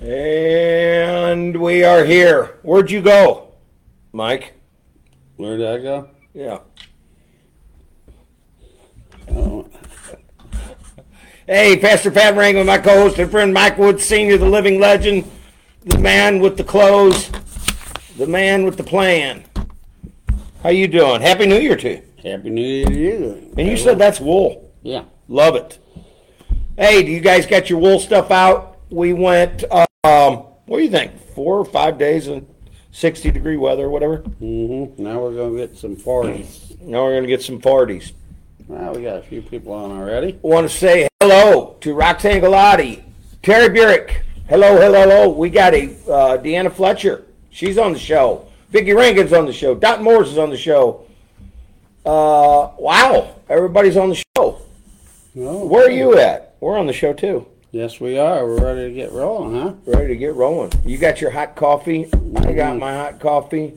And we are here. Where'd you go, Mike? Where did I go? Yeah. Oh, Hey, Pastor Pat Wrangler, my co-host and friend Mike Woods Sr., the living legend, the man with the clothes, the man with the plan. How you doing? Happy New Year to you. Happy New Year to you. And you said that's wool. Yeah. Love it. Hey, do you guys got your wool stuff out? We went, uh, um, what do you think? Four or five days in 60 degree weather or whatever? Mm-hmm. Now we're gonna get some parties. Now we're going to get some parties. Well, we got a few people on already. want to say hello to Roxanne Galati, Terry Burek. Hello, hello, hello. We got a uh, Deanna Fletcher. She's on the show. Vicky Rankin's on the show. Dot Morris is on the show. Uh, wow, everybody's on the show. Oh, Where are you at? We're on the show too. Yes, we are. We're ready to get rolling, huh? Ready to get rolling. You got your hot coffee. I got my hot coffee.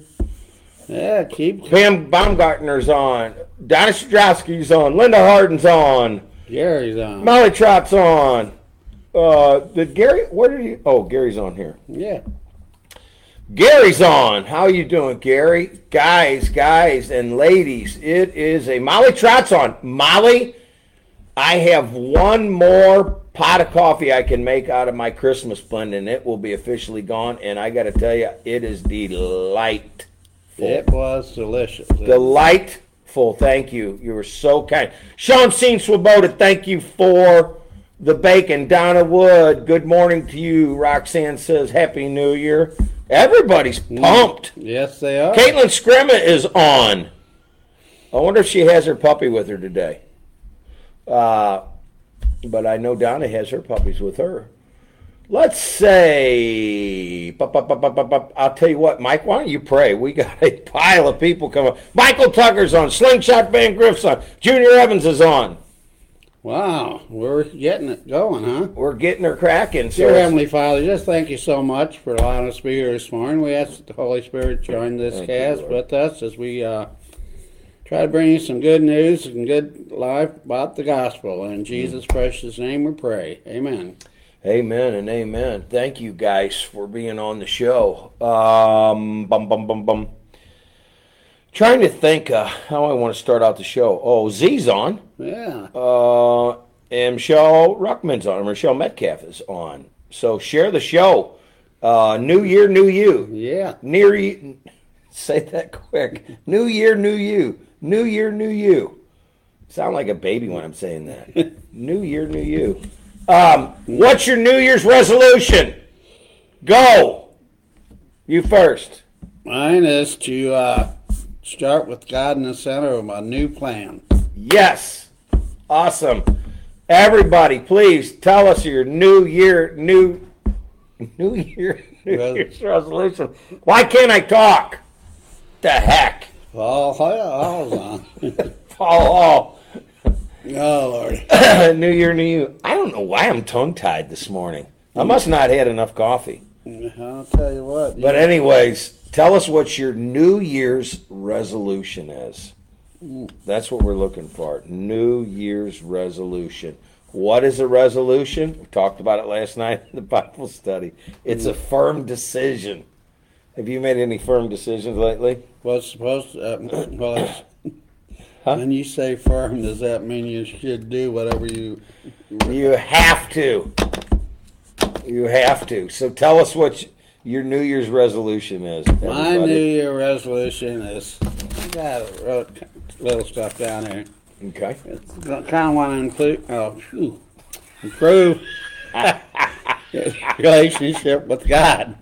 Yeah, keep Pam Baumgartner's on. Donna Strowski's on. Linda Harden's on. Gary's on. Molly Trott's on. Uh, did Gary? Where did he? Oh, Gary's on here. Yeah. Gary's on. How are you doing, Gary? Guys, guys, and ladies, it is a Molly Trott's on. Molly, I have one more pot of coffee I can make out of my Christmas blend, and it will be officially gone. And I got to tell you, it is delightful. It was delicious. Delightful. Thank you. You were so kind. Sean Seen Swoboda, thank you for the bacon. Donna Wood, good morning to you. Roxanne says, Happy New Year. Everybody's mm. pumped. Yes, they are. Caitlin Scrimma is on. I wonder if she has her puppy with her today. Uh, but I know Donna has her puppies with her. Let's say, bup, bup, bup. I'll tell you what, Mike, why don't you pray? We got a pile of people coming. Michael Tucker's on. Slingshot Van Griff's on. Junior Evans is on. Wow, we're getting it going, huh? We're getting her cracking. So Dear Heavenly Father, just thank you so much for allowing us to be here this morning. We ask that the Holy Spirit join this Thank cast Lord. with us as we uh, try to bring you some good news and good life about the gospel. In Jesus' precious name we pray. Amen. Amen and amen. Thank you guys for being on the show. Um, bum bum bum bum. Trying to think uh, how I want to start out the show. Oh, Z's on. Yeah. Uh, and Michelle Ruckman's on. Michelle Metcalf is on. So share the show. Uh, new year, new you. Yeah. Near you. Say that quick. New year, new you. New year, new you. Sound like a baby when I'm saying that. new year, new you. Um, what's your New Year's resolution? Go. You first. Mine is to uh, start with God in the center of my new plan. Yes. Awesome. Everybody, please tell us your New Year, new, New Year, New Res- Year's resolution. Why can't I talk? The heck. Oh, hold on. Oh, oh, Lord. New Year, New You. I don't know why I'm tongue tied this morning. I must not had enough coffee. I'll tell you what. But anyways, tell us what your New Year's resolution is. That's what we're looking for. New Year's resolution. What is a resolution? We talked about it last night in the Bible study. It's a firm decision. Have you made any firm decisions lately? What's supposed to, uh, well, it's, Huh? when you say firm, does that mean you should do whatever you? You have to. You have to. So tell us what your New Year's resolution is. My everybody. New Year resolution is I got wrote little stuff down here. Okay. It's kind of want to include, oh, phew, improve relationship with God.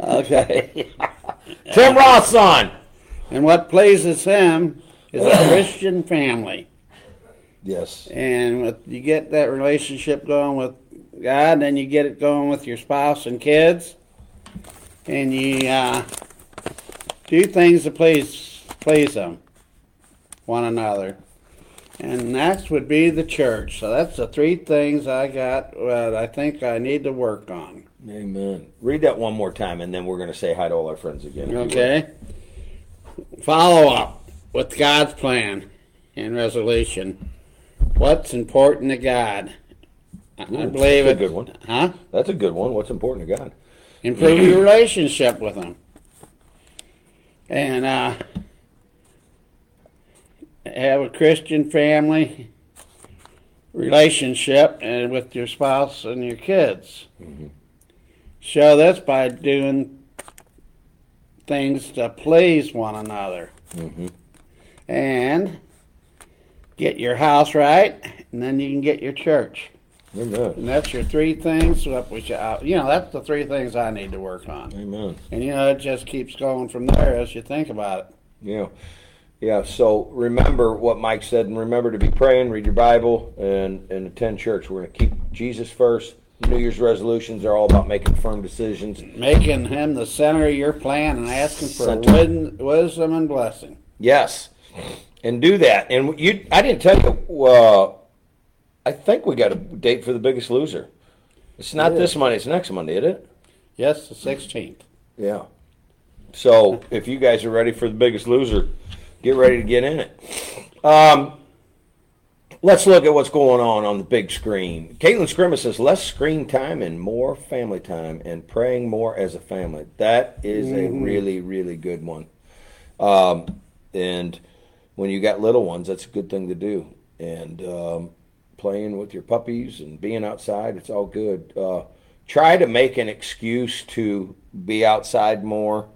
Okay. Tim Ross on. And what pleases Him is a Christian family. Yes. And with, you get that relationship going with God, then you get it going with your spouse and kids, and you uh, do things to please please them, one another. And next would be the church. So that's the three things I got that I think I need to work on. Amen. Read that one more time, and then we're going to say hi to all our friends again. if you will. Okay. Follow up with God's plan and resolution. What's important to God? I believe that's it. a good one. Huh? That's a good one. What's important to God? Improve your relationship with them. And uh, have a Christian family relationship and with your spouse and your kids. Show this by doing things to please one another. Mhm. And get your house right, and then you can get your church. Amen. And that's your three things that we should, you know, that's the three things I need to work on. Amen. And you know, it just keeps going from there as you think about it. Yeah. Yeah. So remember what Mike said, and remember to be praying, read your Bible, and, and attend church. We're going to keep Jesus first. New Year's resolutions are all about making firm decisions. Making him the center of your plan and asking for win- wisdom and blessing. Yes, and do that. And you, I didn't tell you. Uh, I think we got a date for the Biggest Loser. It's not Yeah. this Monday. It's next Monday, isn't it? Yes, the 16th. Yeah. So if you guys are ready for the Biggest Loser, get ready to get in it. Um, let's look at what's going on on the big screen. Caitlin Scrimma says less screen time and more family time, and praying more as a family. That is a really, really good one. Um, and when you got little ones, that's a good thing to do. And um, playing with your puppies and being outside, it's all good. Uh, try to make an excuse to be outside more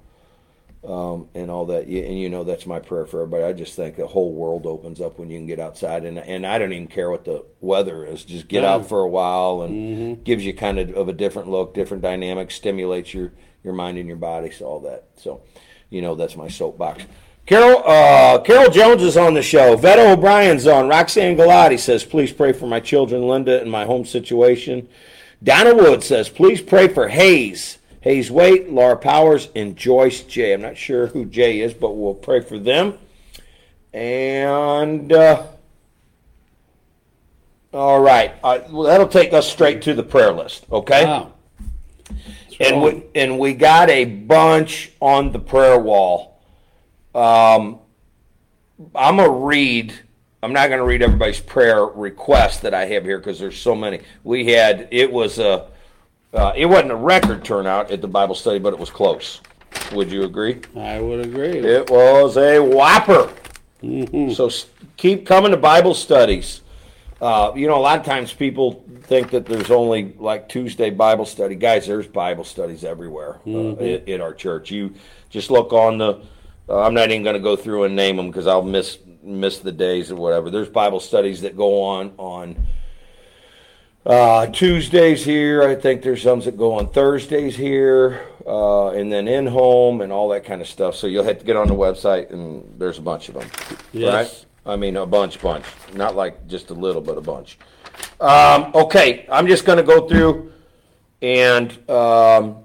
um, and all that. And you know, that's my prayer for everybody. I just think the whole world opens up when you can get outside. And, and I don't even care what the weather is. Just get out for a while and gives you kind of, of a different look, different dynamic, stimulates your, your mind and your body. So all that. So, you know, that's my soapbox. Carol, uh, Carol Jones is on the show. Vetta O'Brien's on. Roxanne Galati says, please pray for my children, Linda, and my home situation. Donna Wood says, please pray for Hayes. Hayes Waite, Laura Powers, and Joyce J. I'm not sure who J is, but we'll pray for them. And, uh, all right. Uh, well, that'll take us straight to the prayer list, okay? Wow. and we, and we got a bunch on the prayer wall. Um, I'm gonna read. I'm not gonna read everybody's prayer request that I have here because there's so many. We had it was a uh, it wasn't a record turnout at the Bible study, but it was close. Would you agree? I would agree. It was a whopper. Mhm. So s- keep coming to Bible studies. Uh, you know, a lot of times people think that there's only like Tuesday Bible study. Guys, there's Bible studies everywhere uh, at, at our church. You just look on the. Uh, I'm not even going to go through and name them because I'll miss miss the days or whatever. There's Bible studies that go on on uh, Tuesdays here. I think there's some that go on Thursdays here, uh, and then in home and all that kind of stuff. So you'll have to get on the website, and there's a bunch of them. Yes. Right? I mean, a bunch, bunch. Not like just a little, but a bunch. Um, okay, I'm just going to go through and um,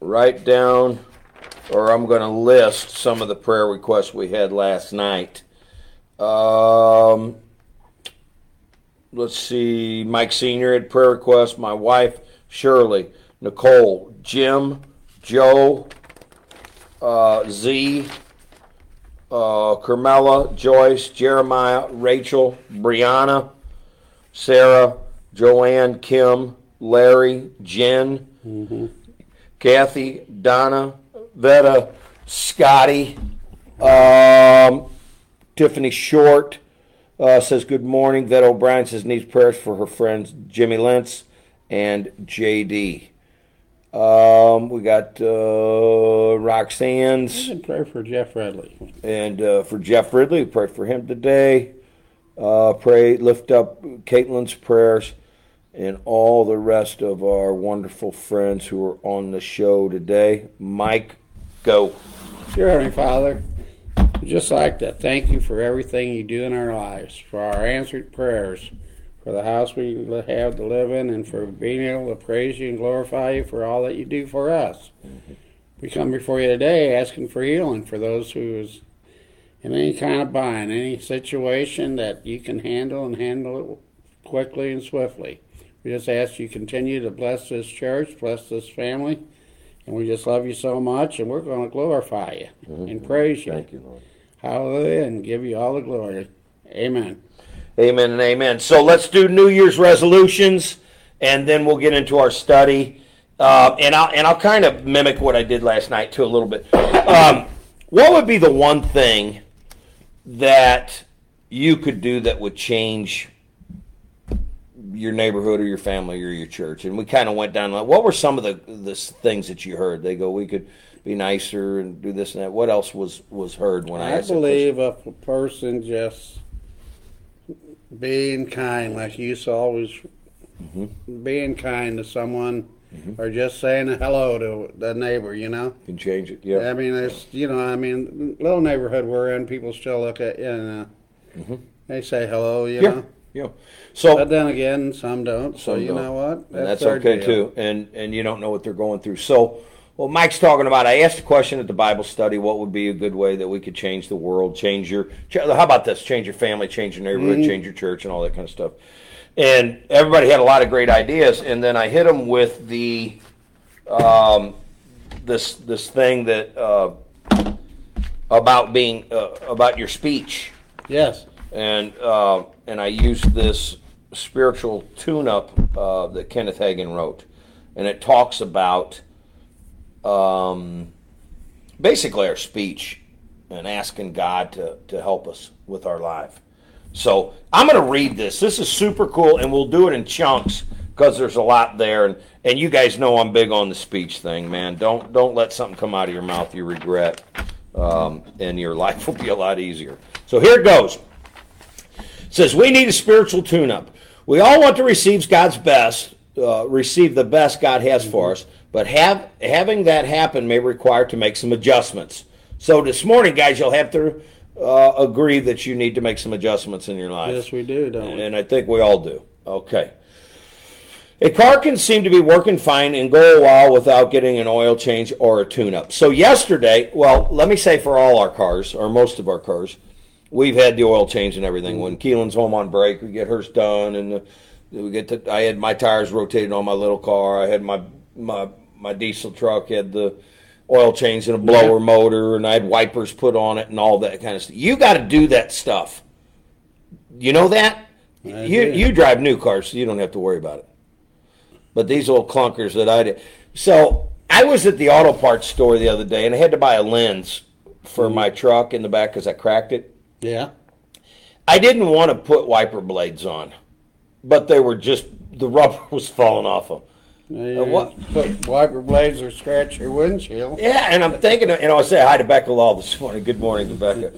write down, or I'm going to list some of the prayer requests we had last night. Um, let's see, Mike Senior had prayer requests. My wife Shirley, Nicole, Jim, Joe, uh, Z, uh, Carmela, Joyce, Jeremiah, Rachel, Brianna, Sarah, Joanne, Kim, Larry, Jen, Kathy, Donna, Vetta, Scotty, um, Tiffany Short uh, says good morning. Vetta O'Brien says needs prayers for her friends Jimmy Lentz and JD. Um, we got uh, Roxanne's. Pray for Jeff Ridley. And uh, for Jeff Ridley, we pray for him today. Uh, pray, lift up Caitlin's prayers and all the rest of our wonderful friends who are on the show today. Mike, go. Dear Heavenly Father, just like to thank you for everything you do in our lives, for our answered prayers, for the house we have to live in, and for being able to praise you and glorify you for all that you do for us. We come before you today asking for healing for those who is in any kind of bind, any situation that you can handle and handle it quickly and swiftly. We just ask you continue to bless this church, bless this family, and we just love you so much, and we're going to glorify you and praise you. Thank you, Lord. Hallelujah, and give you all the glory. Amen. Amen and amen. So let's do New Year's resolutions, and then we'll get into our study. Uh, and I'll and I'll kind of mimic what I did last night too a little bit. Um, what would be the one thing that you could do that would change your neighborhood or your family or your church? And we kind of went down. like, What were some of the the things that you heard? They go, we could be nicer and do this and that. What else was was heard when I, I believe if a person just being kind, like you used to always Mm-hmm. being kind to someone, or just saying hello to the neighbor, you know. can change it? Yeah. I mean, it's you know, I mean, little neighborhood we're in, people still look at you and uh, they say hello, you Mm-hmm. Yeah. know. Yeah. So But then again, some don't. So you don't. know what? and that's okay deal. too. And and you don't know what they're going through. So, well, Mike's talking about. I asked a question at the Bible study. What would be a good way that we could change the world, change your? How about this? Change your family, change your neighborhood, Mm-hmm. change your church, and all that kind of stuff. And everybody had a lot of great ideas. And then I hit them with the, um, this this thing that uh, about being uh, about your speech Yes. and uh, and I used this spiritual tune-up uh, that Kenneth Hagin wrote, and it talks about um, basically our speech and asking God to to help us with our life. So I'm going to read this. This is super cool, and we'll do it in chunks because there's a lot there. And and you guys know I'm big on the speech thing, man. Don't don't let something come out of your mouth you regret, um, and your life will be a lot easier. So here it goes says we need a spiritual tune-up. We all want to receive God's best, uh, receive the best God has for us, but have having that happen may require to make some adjustments. So this morning, guys, you'll have to uh, agree that you need to make some adjustments in your life. Yes, we do, don't we? And I think we all do. Okay. A car can seem to be working fine and go a while without getting an oil change or a tune up. So, yesterday, well, let me say for all our cars, or most of our cars, we've had the oil change and everything. Mm-hmm. When Keelan's home on break, we get hers done, and the, we get to, I had my tires rotated on my little car. I had my my my diesel truck had the oil change and a blower motor, and I had wipers put on it and all that kind of stuff. You got to do that stuff. You know that? I You do. you drive new cars, so you don't have to worry about it. But these old clunkers that I did. So I was at the auto parts store the other day, and I had to buy a lens for mm-hmm. my truck in the back because I cracked it. Yeah. I didn't want to put wiper blades on, but they were just the rubber was falling off them. You Uh, what- Put wiper blades or scratch your windshield. Yeah, and I'm thinking, you know, I say hi to Becca Law this morning. Good morning, Rebecca.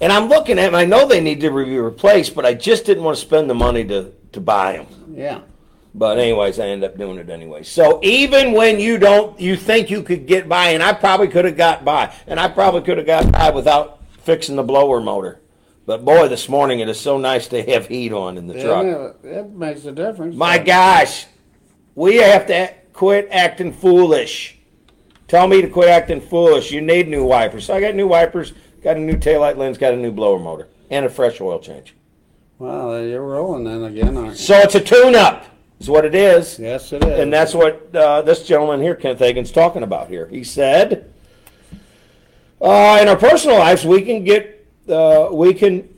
And I'm looking at them. I know they need to be replaced, but I just didn't want to spend the money to, to buy them. Yeah. But anyways, I end up doing it anyway. So even when you don't, you think you could get by, and I probably could have got by, and I probably could have got by without fixing the blower motor. But boy, this morning it is so nice to have heat on in the truck. Yeah, it makes a difference. My gosh, we have to quit acting foolish. Tell me to quit acting foolish. You need new wipers. So I got new wipers, got a new taillight lens, got a new blower motor, and a fresh oil change. Wow, you're rolling then again, aren't you? So it's a tune-up, is what it is. Yes, it is. And that's what uh, this gentleman here, Kent Hagin's talking about here. He said, uh, in our personal lives, we can get uh, we can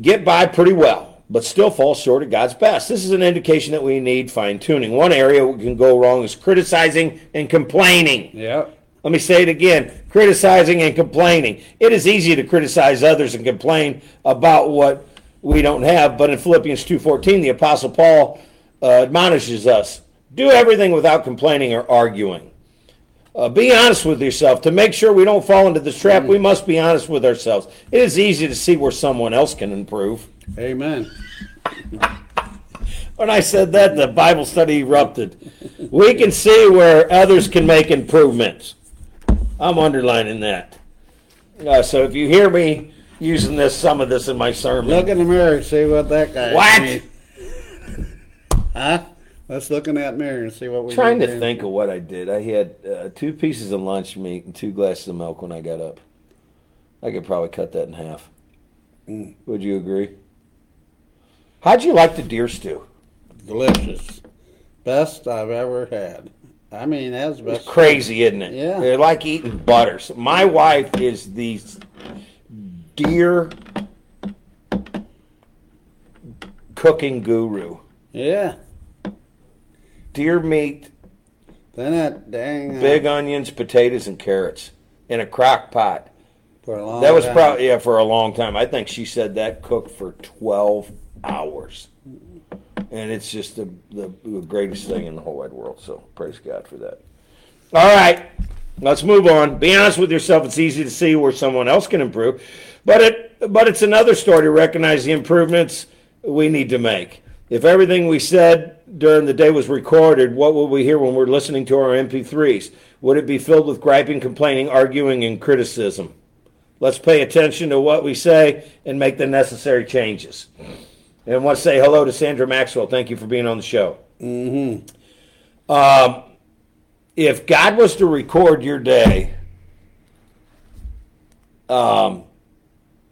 get by pretty well, but still fall short of God's best. This is an indication that we need fine tuning. One area we can go wrong is criticizing and complaining. Yep. Let me say it again criticizing and complaining. It is easy to criticize others and complain about what we don't have, but in Philippians 2.14, the Apostle Paul uh, admonishes us do everything without complaining or arguing. Uh, be honest with yourself. To make sure we don't fall into this trap, we must be honest with ourselves. It is easy to see where someone else can improve. Amen. When I said that, the Bible study erupted. We can see where others can make improvements. I'm underlining that. Uh, so if you hear me using this, some of this in my sermon, Look in the mirror see what that guy. What? means. Huh? Let's look in that mirror and see what we. trying to think of what I did. I had uh, two pieces of lunch meat and two glasses of milk when I got up. I could probably cut that in half. Mm. Would you agree? How'd you like the deer stew? Delicious. Best I've ever had. I mean, that's It's best. crazy, isn't it? Yeah. They're like eating butter. So my wife is the deer cooking guru. Yeah. Deer meat, Then that dang. uh, big onions, potatoes, and carrots in a crock pot. For a long That was probably yeah for a long time. I think she said that cooked for twelve hours, and it's just the, the the greatest thing in the whole wide world. So praise God for that. All right, let's move on. Be honest with yourself. It's easy to see where someone else can improve, but it but it's another story to recognize the improvements we need to make. If everything we said during the day was recorded, what would we hear when we're listening to our MP3s? Would it be filled with griping, complaining, arguing, and criticism? Let's pay attention to what we say and make the necessary changes. And I want to say hello to Sandra Maxwell. Thank you for being on the show. Mm-hmm. Um, if God was to record your day, um,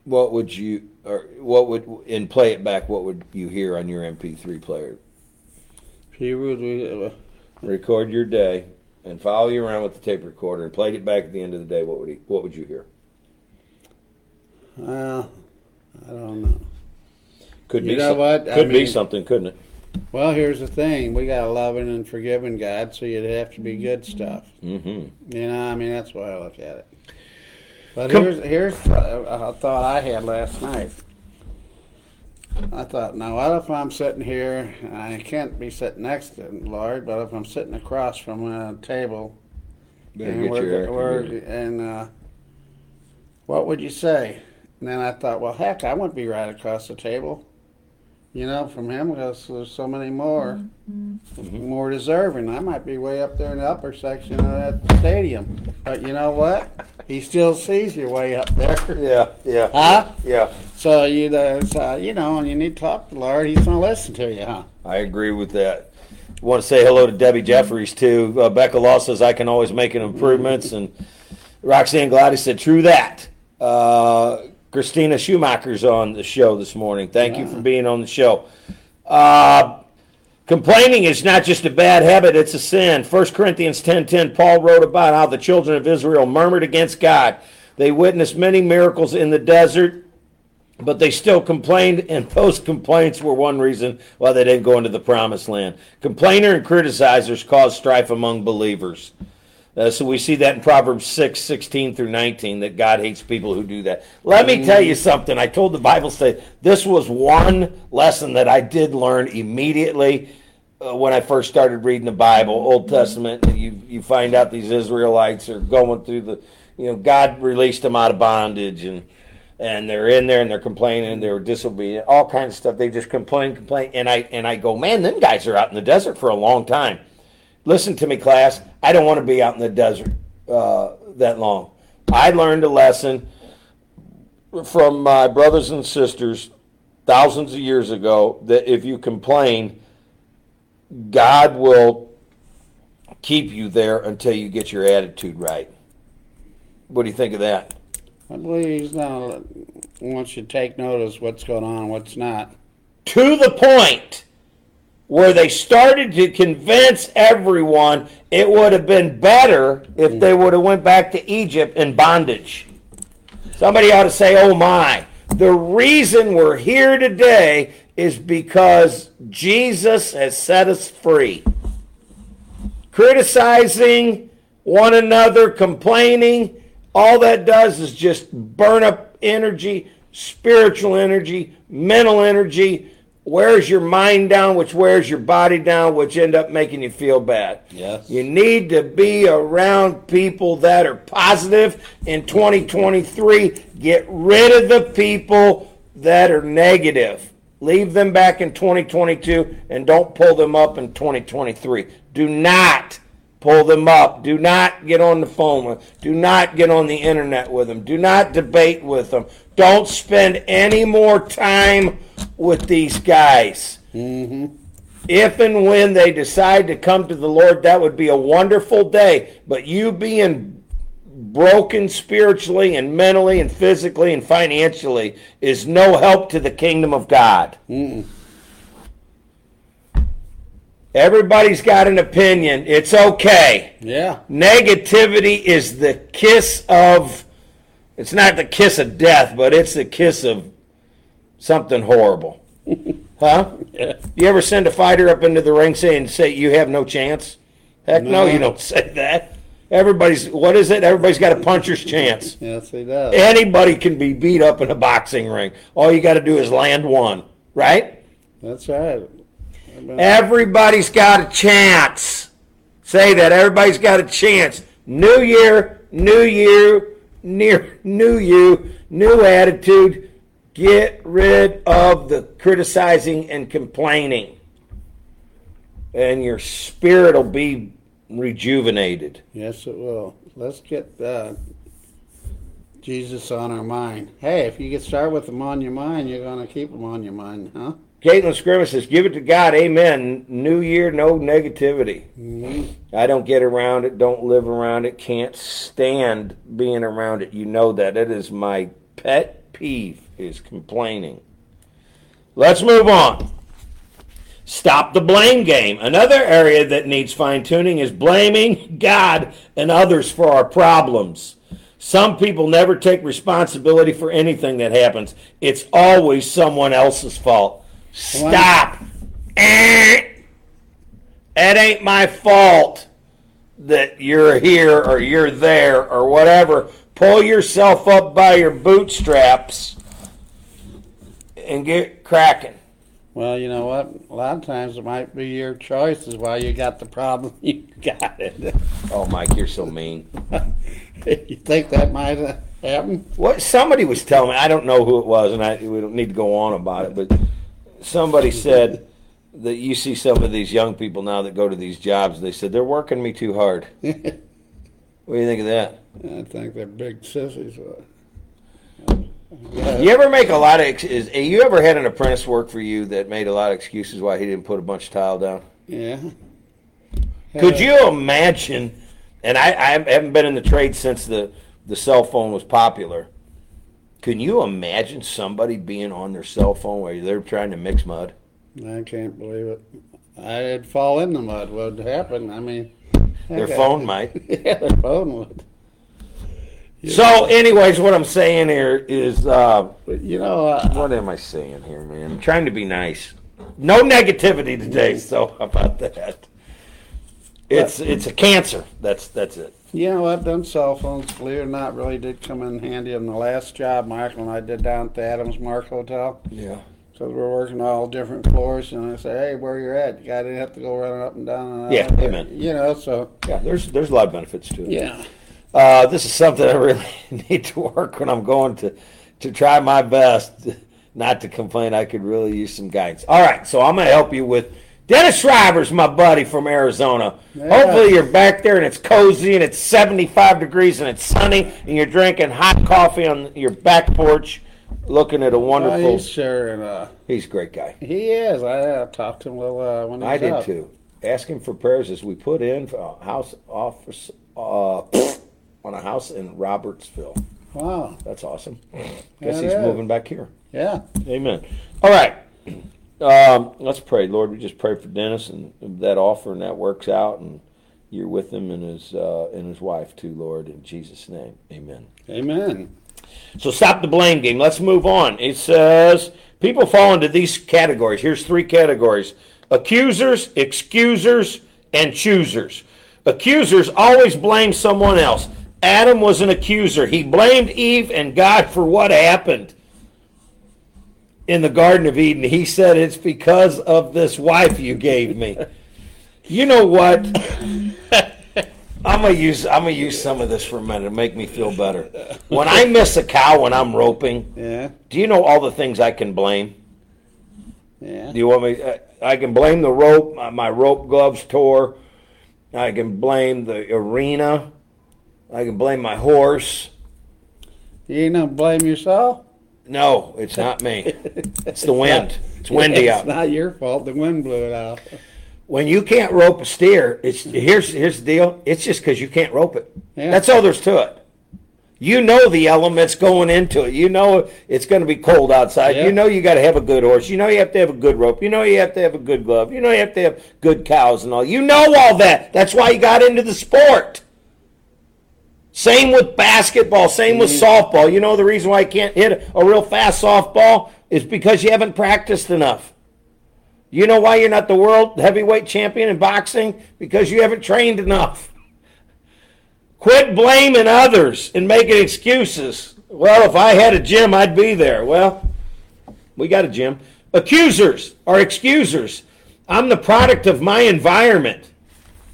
what would you or what would and play it back? What would you hear on your MP3 player? She would. uh, Record your day and follow you around with the tape recorder and played it back at the end of the day. What would he, what would you hear? Well, I don't know. Could You be know some- what? I Could be mean- something, couldn't it? Well, here's the thing: we got a loving and forgiving God, so you'd have to be good stuff. Mm-hmm. You know, I mean, that's why I look at it. But Com- here's here's a, a thought I had last night. I thought, now what if I'm sitting here? I can't be sitting next to the Lord, but if I'm sitting across from a table, Better and get we're, we're and uh, what would you say? And then I thought, well, heck, I wouldn't be right across the table, you know, from him because there's so many more, Mm-hmm. more deserving. I might be way up there in the upper section of that stadium, but you know what? He still sees you way up there. Yeah, yeah, Huh? yeah. So you, know, so, you know, and you need to talk to the Lord. He's going to listen to you, huh? I agree with that. want to say hello to Debbie Jeffries too. Uh, Becca Law says I can always make improvements, and Roxanne Galati said true that. Uh, Christina Schumacher's on the show this morning. Thank you for being on the show. Uh, complaining is not just a bad habit; it's a sin. 1 Corinthians ten ten. Paul wrote about how the children of Israel murmured against God. They witnessed many miracles in the desert but they still complained, and those complaints were one reason why they didn't go into the promised land. Complainer and criticizers cause strife among believers. Uh, so we see that in Proverbs 6, 16 through 19, that God hates people who do that. Let me tell you something. I told the Bible study, this was one lesson that I did learn immediately uh, when I first started reading the Bible, Old Testament. You, you find out these Israelites are going through the, you know, God released them out of bondage and and they're in there and they're complaining, they're disobedient, all kinds of stuff. They just complain, complain, and I and I go, man, them guys are out in the desert for a long time. Listen to me, class. I don't want to be out in the desert uh, that long. I learned a lesson from my brothers and sisters thousands of years ago that if you complain, God will keep you there until you get your attitude right. What do you think of that? I believe he's to wants you to take notice what's going on, what's not. to the point where they started to convince everyone it would have been better if mm. they would have went back to Egypt in bondage. Somebody ought to say, "Oh my." The reason we're here today is because Jesus has set us free. Criticizing one another, complaining, all that does is just burn up energy, spiritual energy, mental energy, wears your mind down, which wears your body down, which end up making you feel bad. Yes. You need to be around people that are positive in 2023. Get rid of the people that are negative. Leave them back in 2022 and don't pull them up in 2023. Do not pull them up. Do not get on the phone with. Them. Do not get on the internet with them. Do not debate with them. Don't spend any more time with these guys. Mm-hmm. If and when they decide to come to the Lord, that would be a wonderful day. But you being broken spiritually and mentally and physically and financially is no help to the kingdom of God. Everybody's got an opinion. It's okay. Yeah. Negativity is the kiss of, it's not the kiss of death, but it's the kiss of something horrible. Huh? You ever send a fighter up into the ring saying, "Say you have no chance"? Heck no, No. you don't say that. Everybody's what is it? Everybody's got a puncher's chance. Yes, he does. Anybody can be beat up in a boxing ring. All you got to do is land one, right? That's right. Everybody's got a chance. Say that. Everybody's got a chance. New year, new year, near new you, new attitude. Get rid of the criticizing and complaining. And your spirit will be rejuvenated. Yes, it will. Let's get uh, Jesus on our mind. Hey, if you get started with him on your mind, you're going to keep him on your mind, huh? Caitlin Scrimmage says, give it to God. Amen. New year, no negativity. Mm-hmm. I don't get around it, don't live around it, can't stand being around it. You know that. It is my pet peeve is complaining. Let's move on. Stop the blame game. Another area that needs fine tuning is blaming God and others for our problems. Some people never take responsibility for anything that happens. It's always someone else's fault. Stop. Eh. It ain't my fault that you're here or you're there or whatever. Pull yourself up by your bootstraps and get cracking. Well, you know what? A lot of times it might be your choice is why you got the problem you got it. Oh, Mike, you're so mean. you think that might have happened? What somebody was telling me, I don't know who it was, and I we don't need to go on about it, but somebody said that you see some of these young people now that go to these jobs. They said they're working me too hard. What do you think of that? I think they're big sissies. You ever make a lot of? ex- Is you ever had an apprentice work for you that made a lot of excuses why he didn't put a bunch of tile down? Yeah. Could uh, you imagine? And I, I haven't been in the trade since the the cell phone was popular. Can you imagine somebody being on their cell phone while they're trying to mix mud? I can't believe it. I'd fall in the mud. What would happen? I mean, Their okay. phone might. yeah, their phone would. So, anyways, what I'm saying here is, uh, you know, uh, what am I saying here, man? I'm trying to be nice. No negativity today. So, how about that? It's it's a cancer. That's that's it. you know what? Them cell phones, believe it or not, really did come in handy in the last job Michael and I did down at the Adams Mark Hotel. Yeah. Because we're working on all different floors, and I say, "Hey, where you're at? You didn't have to go running up and down." And Yeah, amen. You know, so Yeah. There's there's a lot of benefits to it. yeah, Uh, this is something I really need to work when I'm going to to try my best not to complain. I could really use some guidance. All right, so I'm going to help you with Dennis Shriver's my buddy from Arizona. Yeah. Hopefully you're back there and it's cozy and it's 75 degrees and it's sunny and you're drinking hot coffee on your back porch, looking at a wonderful. he's sure, and uh, he's a great guy. he is. I uh, talked to him a little uh, when he I did up. too. Ask him for prayers as we put in for a house office uh, on a house in Robertsville. Wow, That's awesome. Guess That he's is. moving back here. yeah, Amen. All right. Um, let's pray. Lord, we just pray for Dennis and that offer and that works out and you're with him and his uh, and his wife too, Lord, in Jesus' name. Amen. amen. So stop the blame game. Let's move on. It says people fall into these categories. Here's three categories accusers, excusers, and choosers. Accusers always blame someone else. Adam was an accuser. He blamed Eve and God for what happened in the Garden of Eden. He said, It's because of this wife you gave me. You know what? I'm gonna use I'm gonna use some of this for a minute to make me feel better. When I miss a cow when I'm roping, Yeah, do you know all the things I can blame? yeah. Do you want me? I- I can blame the rope. My, my rope gloves tore. I can blame the arena. I can blame my horse. You ain't gonna blame yourself. No, it's not me. It's the wind. It's windy It's out. not your fault. The wind blew it out. When you can't rope a steer, it's here's here's the deal. It's just because you can't rope it. Yeah. That's all there's to it. You know the elements going into it. You know it's going to be cold outside. Yeah. You know you got to have a good horse. You know you have to have a good rope. You know you have to have a good glove. You know you have to have good cows and all. You know all that. That's why you got into the sport. Same with basketball. Same with mm-hmm. softball. You know the reason why I can't hit a real fast softball is because you haven't practiced enough. You know why you're not the world heavyweight champion in boxing? Because you haven't trained enough. Quit blaming others and making excuses. Well, if I had a gym, I'd be there. Well, we got a gym. Accusers are excusers. I'm the product of my environment.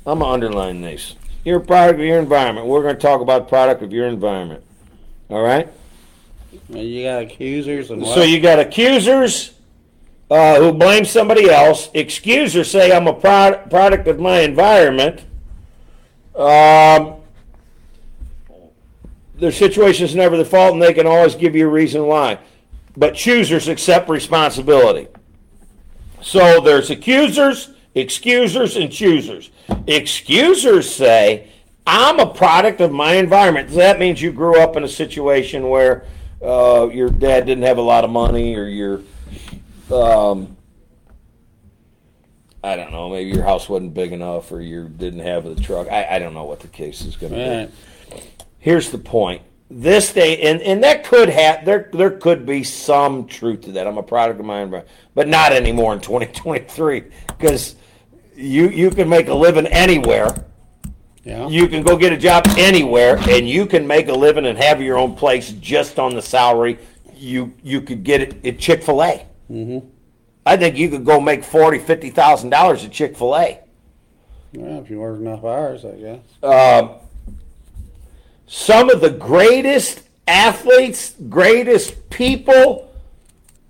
I'm going to underline these. You're a product of your environment. We're going to talk about product of your environment. All right? You got accusers and what? So you got accusers uh, who blame somebody else. Excusers say I'm a pro- product of my environment. Um, their situation is never the fault, and they can always give you a reason why. But choosers accept responsibility. So there's accusers, excusers, and choosers. Excusers say, I'm a product of my environment. That means you grew up in a situation where uh, your dad didn't have a lot of money, or your, um, I don't know, maybe your house wasn't big enough, or you didn't have the truck. I, I don't know what the case is going to be Right. here's the point this day and, and that could have there there could be some truth to that i'm a product of my environment but not anymore in 2023 because you you can make a living anywhere Yeah. you can go get a job anywhere and you can make a living and have your own place just on the salary you you could get it at chick-fil-a mm-hmm. i think you could go make 40 50 thousand dollars at chick-fil-a Well, if you work enough hours, I guess. um, some of the greatest athletes, greatest people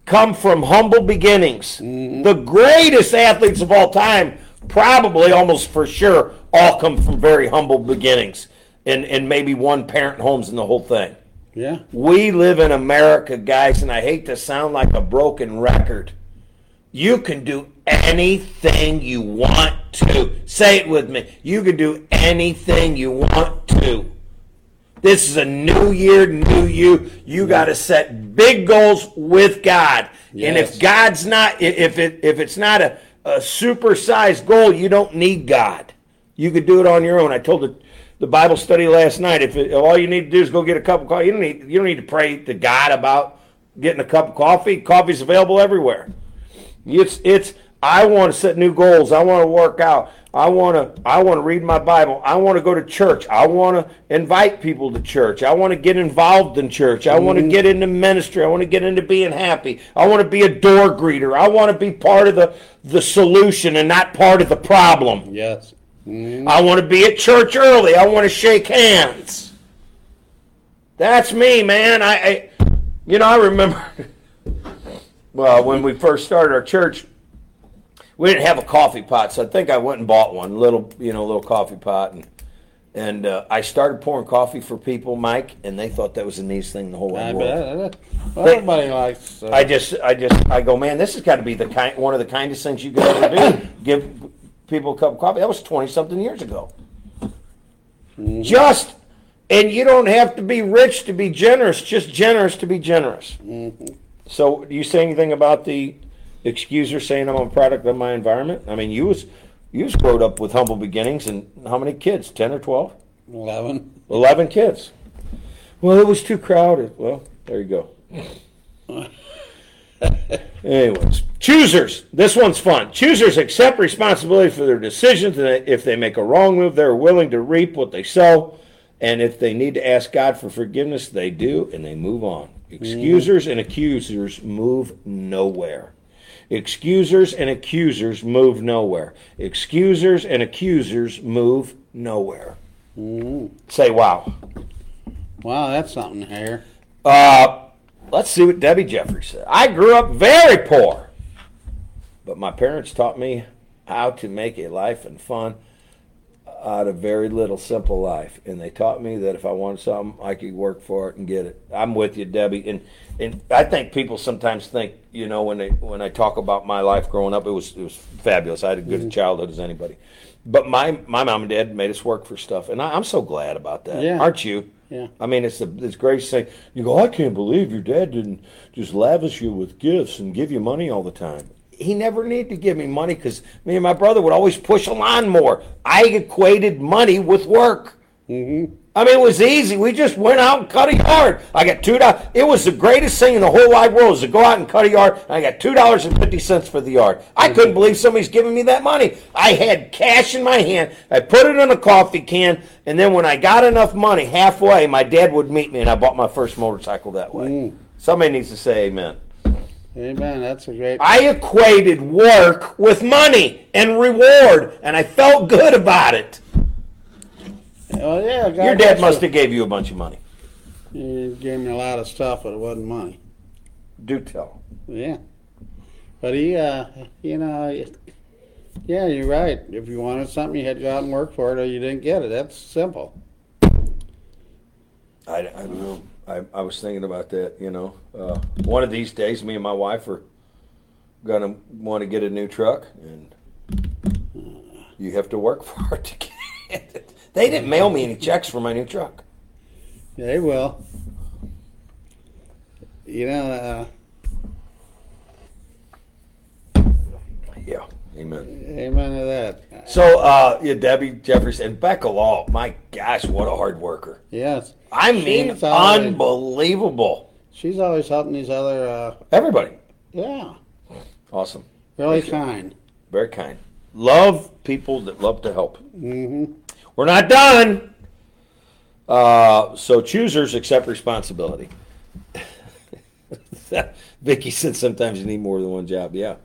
come from humble beginnings. The greatest athletes of all time, probably almost for sure, all come from very humble beginnings and, and maybe one parent homes and the whole thing. Yeah. We live in America, guys, and I hate to sound like a broken record. You can do anything you want to. Say it with me. You can do anything you want to. This is a new year, new you. You got to set big goals with God. Yes. And if God's not, if it if it's not a, a supersized goal, you don't need God. You could do it on your own. I told the, the Bible study last night. If, it, if all you need to do is go get a cup of coffee, you don't need you don't need to pray to God about getting a cup of coffee. Coffee's available everywhere. It's it's I want to set new goals. I want to work out. I want to I want to read my Bible. I want to go to church. I want to invite people to church. I want to get involved in church. I want to get into ministry. I want to get into being happy. I want to be a door greeter. I want to be part of the the solution and not part of the problem. Yes. Mm-hmm. I want to be at church early. I want to shake hands. That's me, man. I, I you know, I remember well, when we first started our church, we didn't have a coffee pot, so I think I went and bought one, little, you know, little coffee pot, and and uh, I started pouring coffee for people, Mike, and they thought that was the neatest thing in the whole I world. bet. Well, everybody likes. Uh, I just, I just, I go, man, this has got to be the kind, one of the kindest things you could ever do. Give people a cup of coffee. That was twenty something years ago. Mm-hmm. Just, and you don't have to be rich to be generous. Just generous to be generous. Mm-hmm. So, do you say anything about the excuser saying I'm a product of my environment? I mean, you was, you was growed up with humble beginnings, and how many kids? Ten or twelve? Eleven. 11 kids. Well, it was too crowded. Well, there you go. Anyways, choosers. This one's fun. Choosers accept responsibility for their decisions, and if they make a wrong move, they're willing to reap what they sow. And if they need to ask God for forgiveness, they do, and they move on. Excusers and accusers move nowhere. Excusers and accusers move nowhere. Excusers and accusers move nowhere. Mm-hmm. Say wow. Wow, that's something here. Uh, let's see what Debbie Jeffrey said. I grew up very poor, but my parents taught me how to make a life and fun out of very little simple life. And they taught me that if I wanted something, I could work for it and get it. I'm with you, Debbie. And and I think people sometimes think, you know, when they when I talk about my life growing up, it was it was fabulous. I had as good a mm-hmm. childhood as anybody. But my my mom and dad made us work for stuff, and I, I'm so glad about that. Yeah. Aren't you? Yeah. I mean, it's the it's great to say. You go, I can't believe your dad didn't just lavish you with gifts and give you money all the time. He never needed to give me money because me and my brother would always push a lawnmower. I equated money with work. Mm-hmm. I mean, it was easy. We just went out and cut a yard. I got two dollars. It was the greatest thing in the whole wide world is to go out and cut a yard. And I got two dollars and fifty cents for the yard. I couldn't believe somebody's giving me that money. I had cash in my hand. I put it in a coffee can, and then when I got enough money, halfway, my dad would meet me, and I bought my first motorcycle that way. Mm. Somebody needs to say amen. Amen. That's a great. I equated work with money and reward, and I felt good about it. Oh yeah, God Your dad must have gave you a bunch of money. He gave me a lot of stuff, but it wasn't money. Do tell. Yeah, but he, uh, you know, yeah, you're right. If you wanted something, you had to go out and work for it, or you didn't get it. That's simple. I, I don't know. I, I was thinking about that, you know. Uh, one of these days, me and my wife are to want to get a new truck, and you have to work for it to get it. They didn't mail me any checks for my new truck. They will. You know, uh, Yeah, amen. amen to that. So, uh, yeah, Debbie Jeffries and Becca Law, my gosh, what a hard worker. Yes, I mean, She's always- unbelievable. she's always helping these other. Uh, Everybody. yeah, Awesome. really kind. Very kind. Love people that love to help. hmm We're not done. Uh, so choosers accept responsibility. Vicky said sometimes you need more than one job. Yeah.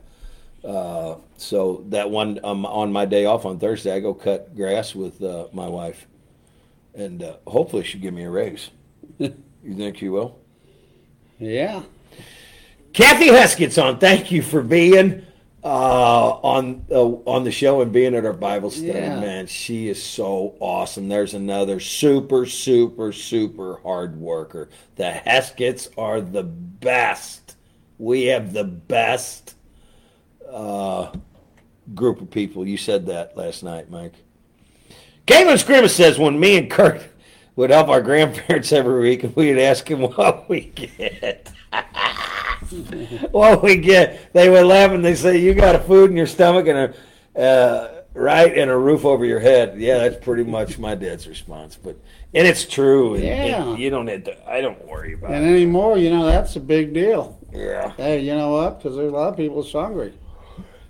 Uh, so that one um, on my day off on Thursday, I go cut grass with uh, my wife, and uh, hopefully she'll give me a raise. you think she will? Yeah. Kathy Heskett's on. Thank you for being uh, on uh, on the show and being at our Bible study. Yeah. Man, she is so awesome. There's another super, super, super hard worker. The Hesketts are the best. We have the best uh, group of people. You said that last night, Mike. Caitlin Scrimmage says when me and Kurt would help our grandparents every week, and we'd ask him what we get. what we get, they would laugh and they say, "You got a food in your stomach and a uh, right and a roof over your head." Yeah, that's pretty much my dad's response. But and it's true. and- and Yeah. you don't have to. I don't worry about And it. anymore, you know, that's a big deal. Yeah, Hey, you know what? Because there's a lot of people that's hungry.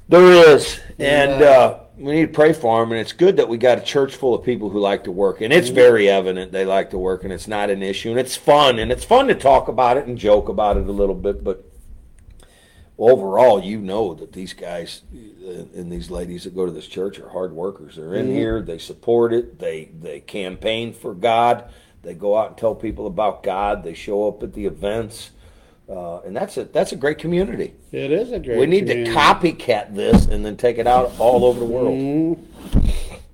there is, and Yeah. uh, we need to pray for them. And it's good that we got a church full of people who like to work, and it's very evident they like to work, and it's not an issue, and it's fun, and it's fun to talk about it and joke about it a little bit, but. Overall, you know that these guys uh, and these ladies that go to this church are hard workers. They're in Mhm. here, they support it, they they campaign for God, they go out and tell people about God, they show up at the events, uh, and that's a that's a great community. It is a great. we need community. to copycat this and then take it out all over the world. Mhm.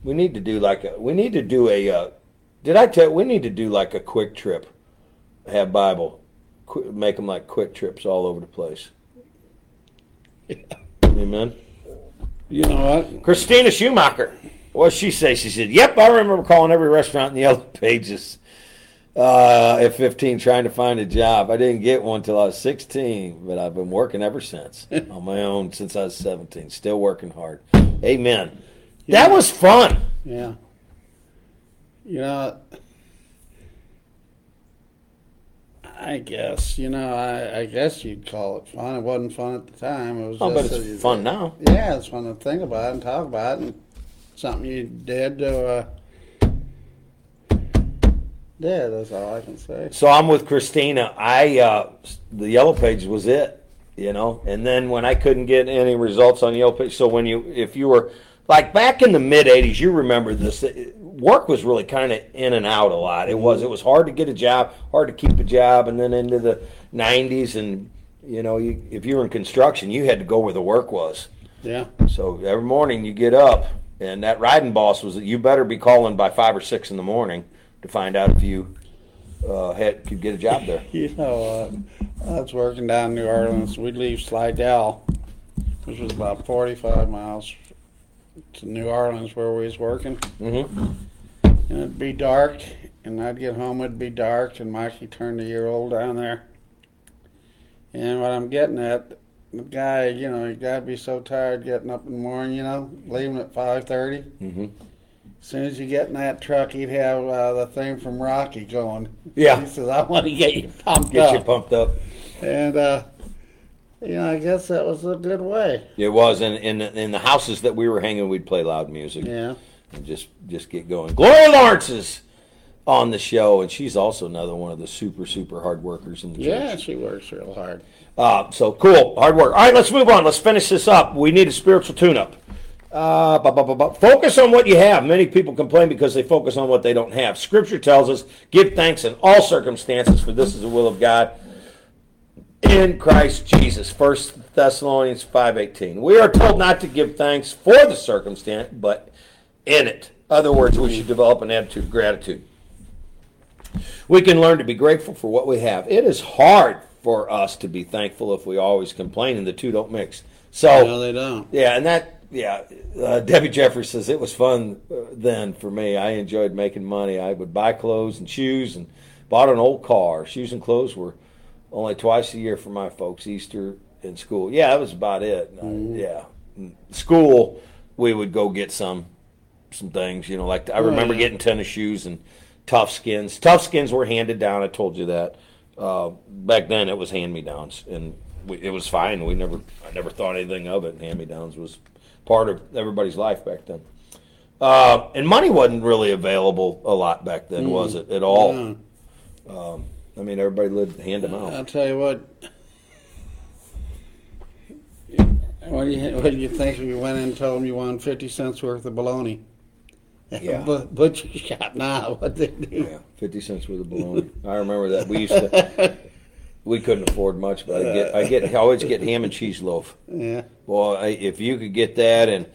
We need to do like a we need to do a. Uh, did I tell? We need to do like a quick trip. Have Bible, qu- make them like quick trips all over the place. Amen. You know what? Christina Schumacher. What did she say? She said, "Yep, I remember calling every restaurant in the yellow pages uh, at 15 trying to find a job. I didn't get one till I was 16, but I've been working ever since on my own since I was 17. Still working hard. Amen. That was fun. Yeah. You know, I guess you know. I, I guess you'd call it fun. It wasn't fun at the time. It was. Oh, but it's fun now. Yeah, it's fun to think about and talk about, and something you did to. Uh, yeah, that's all I can say. So I'm with Christina. I uh, the yellow page was it, you know. And then when I couldn't get any results on yellow page, so when you if you were like back in the mid '80s, you remember this. it- Work was really kind of in and out a lot. It was. It was hard to get a job, hard to keep a job, and then into the '90s, and you know, you, if you were in construction, you had to go where the work was. Yeah. So every morning you get up, and that riding boss was you better be calling by five or six in the morning to find out if you uh, had could get a job there. You know, uh, I was working down in New Orleans. We'd leave Slidell, which was about 45 miles to New Orleans where we was working. hmm And it'd be dark, and I'd get home, it'd be dark, and Mikey turned a year old down there. And what I'm getting at, the guy, you know, you gotta be so tired getting up in the morning, you know, leaving at 5.30. hmm As soon as you get in that truck, he'd have uh, the thing from Rocky going. Yeah. He says, "I want to get you pumped Get up," you pumped up. and uh, you know, I guess that was a good way. It was in in in the houses that we were hanging. We'd play loud music Yeah. And just just get going. Gloria Lawrence is on the show, and she's also another one of the super super hard workers in the Yeah, church. she works real hard. Uh, so cool, hard work. All right, let's move on. Let's finish this up. We need a spiritual tune-up. Uh, bu- bu- bu- bu- focus on what you have. Many people complain because they focus on what they don't have. Scripture tells us, give thanks in all circumstances, for this is the will of God in Christ Jesus. First Thessalonians 5.18. We are told not to give thanks for the circumstance, but in it. In other words, we should develop an attitude of gratitude. We can learn to be grateful for what we have. It is hard for us to be thankful if we always complain, and the two don't mix. So, No, they don't. yeah, and that, yeah, uh, Debbie Jeffrey says it was fun uh, then for me. I enjoyed making money. I would buy clothes and shoes and bought an old car. Shoes and clothes were only twice a year for my folks, Easter and school. Yeah, that was about it. Uh, yeah, school we would go get some some things. You know, like I remember yeah. getting tennis shoes and tough skins. Tough skins were handed down. I told you that. Uh, back then, it was hand me downs, and we, it was fine. We never, I never thought anything of it. Hand me downs was part of everybody's life back then. Uh, and money wasn't really available a lot back then, was it at all? No. I mean, everybody lived hand to mouth. I'll tell you what. What do you what do you think if you went in and told them you won fifty cents worth of bologna? Yeah. but butcher shop now. What they do? Yeah, fifty cents worth of bologna. I remember that. We used to. We couldn't afford much, but I get, I get, I always get ham and cheese loaf. Yeah. Well, I- if you could get that, and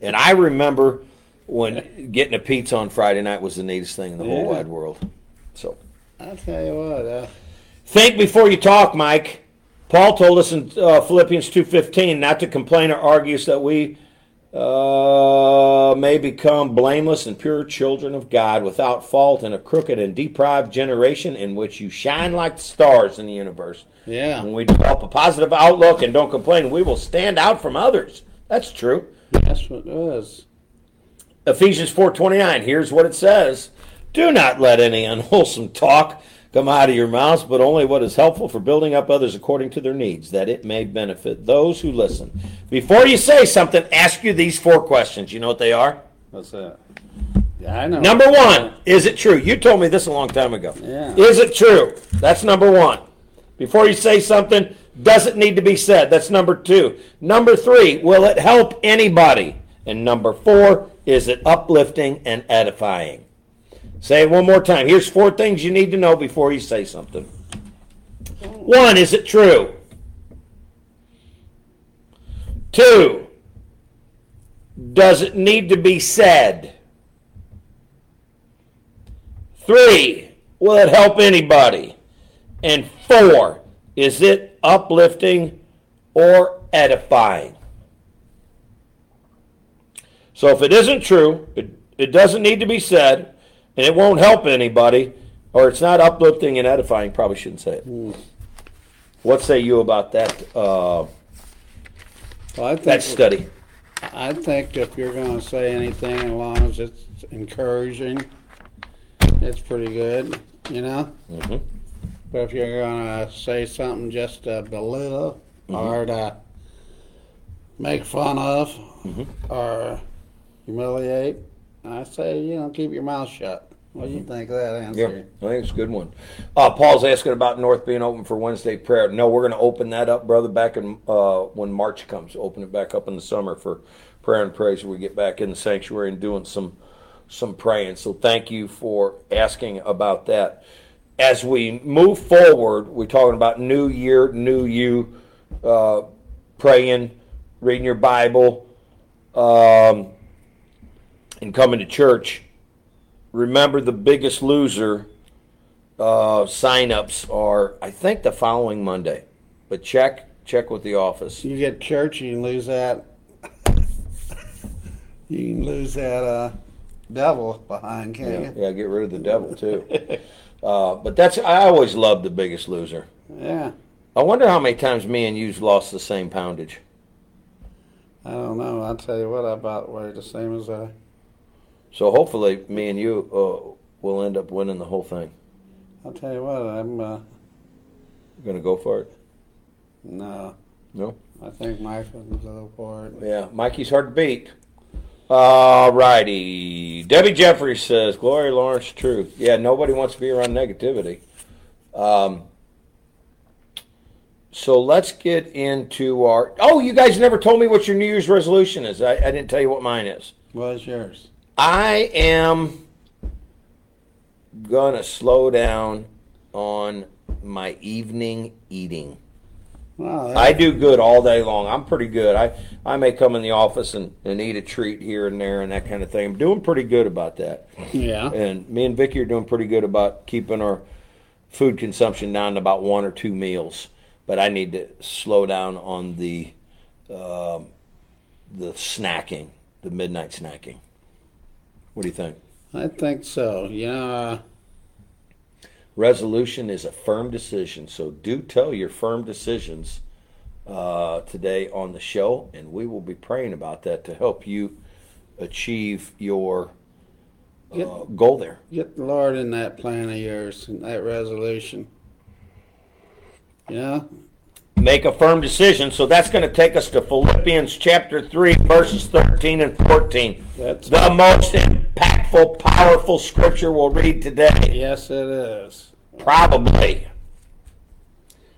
and I remember when getting a pizza on Friday night was the neatest thing in the whole wide world. So I'll tell you what. Uh, think before you talk, Mike. Paul told us in uh, Philippians two fifteen not to complain or argue, so that we uh, may become blameless and pure children of God, without fault in a crooked and deprived generation in which you shine like the stars in the universe. yeah. When we develop a positive outlook and don't complain, we will stand out from others. That's true. That's what it was. Ephesians 4:29. Here's what it says: Do not let any unwholesome talk come out of your mouths, but only what is helpful for building up others according to their needs, that it may benefit those who listen. Before you say something, ask you these four questions. You know what they are? What's that? Yeah, I know. Number one, is it true? You told me this a long time ago. Yeah. Is it true? That's number one. Before you say something, does it need to be said? That's number two. Number three, will it help anybody? And number four, is it uplifting and edifying? Say it one more time. Here's four things you need to know before you say something. One, is it true? Two, does it need to be said? Three, will it help anybody? And four, is it uplifting or edifying? So if it isn't true, it, it doesn't need to be said, and it won't help anybody, or it's not uplifting and edifying, probably shouldn't say it. What say you about that uh, Well, I think that study? I think if you're going to say anything, as long as it's encouraging, it's pretty good, you know. Mhm. But if you're going to say something just to belittle or to make fun of or humiliate, I say you know keep your mouth shut. What do you think of that answer? Yeah? I think it's a good one. Uh, Paul's asking about North being open for Wednesday prayer. No, we're going to open that up, brother, back in uh, when March comes. Open it back up in the summer for prayer and praise. We get back in the sanctuary and doing some some praying. So thank you for asking about that. As we move forward, we're talking about New Year, New You, uh, praying, reading your Bible, um, and coming to church remember the biggest loser uh, sign-ups are i think the following monday but check check with the office You get church, you can lose that. you can lose that uh, devil behind, can't yeah, you? yeah get rid of the devil too uh, but that's i always loved the biggest loser Yeah. i wonder how many times me and you've lost the same poundage I don't know. I'll tell you what, I about weigh the same as I. So hopefully, me and you uh, will end up winning the whole thing. I'll tell you what, I'm uh, Gonna go for it? no. No? I think Mike will go for it. Yeah, Mikey's hard to beat. All righty. Debbie Jeffries says, Glory Lawrence, truth. Yeah, nobody wants to be around negativity. Um, so let's get into our. Oh, you guys never told me what your New Year's resolution is. I, I didn't tell you what mine is. What's yours? I am gonna slow down on my evening eating. Well, I do good all day long. I'm pretty good. I, I may come in the office and, and eat a treat here and there and that kind of thing. I'm doing pretty good about that. yeah. And me and Vicky are doing pretty good about keeping our food consumption down to about one or two meals. But I need to slow down on the um, the snacking, the midnight snacking. What do you think? I think so. Yeah. Resolution is a firm decision, so do tell your firm decisions uh, today on the show, and we will be praying about that to help you achieve your uh, Get- goal there. get the Lord in that plan of yours, and that resolution. Yeah. Make a firm decision, so that's going to take us to Philippians chapter 3, verses 13 and 14. That's The most impactful, powerful scripture we'll read today. yes, it is. Probably.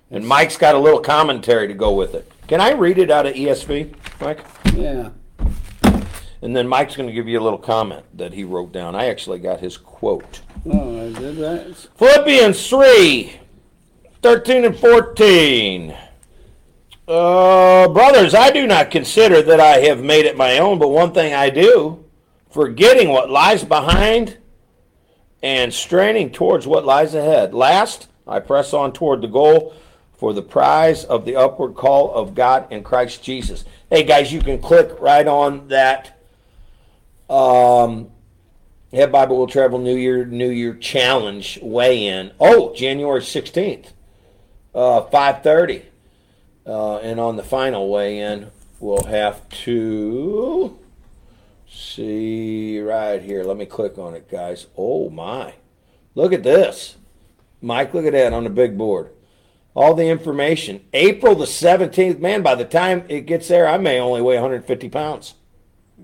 And Mike's got a little commentary to go with it. Can I read it out of ESV, Mike? Yeah. And then Mike's going to give you a little comment that he wrote down. I actually got his quote. Oh, I did that. Philippians 3 13 and 14. Uh, brothers, I do not consider that I have made it my own, but one thing I do, forgetting what lies behind and straining towards what lies ahead. Last, I press on toward the goal for the prize of the upward call of God in Christ Jesus. Hey, guys, you can click right on that. Um, Have Bible Will Travel New Year New Year Challenge weigh in. Oh, January 16th, uh, 5.30. Uh, and on the final weigh in, we'll have to see right here. Let me click on it, guys. Oh, my. Look at this. Mike, look at that on the big board. All the information. April the 17th. Man, by the time it gets there, I may only weigh 150 pounds.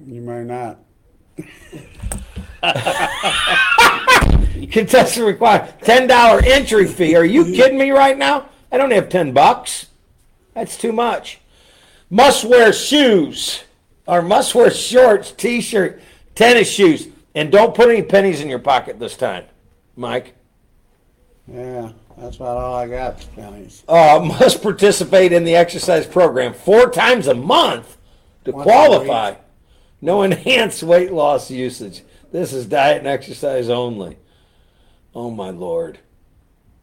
You may not. Contestant required ten dollar entry fee. Are you kidding me right now? I don't have ten bucks. That's too much. Must wear shoes or must wear shorts, t-shirt, tennis shoes, and don't put any pennies in your pocket this time, Mike. Yeah, that's about all I got, pennies. Uh, must participate in the exercise program four times a month to qualify. No enhanced weight loss usage. This is diet and exercise only. Oh my lord.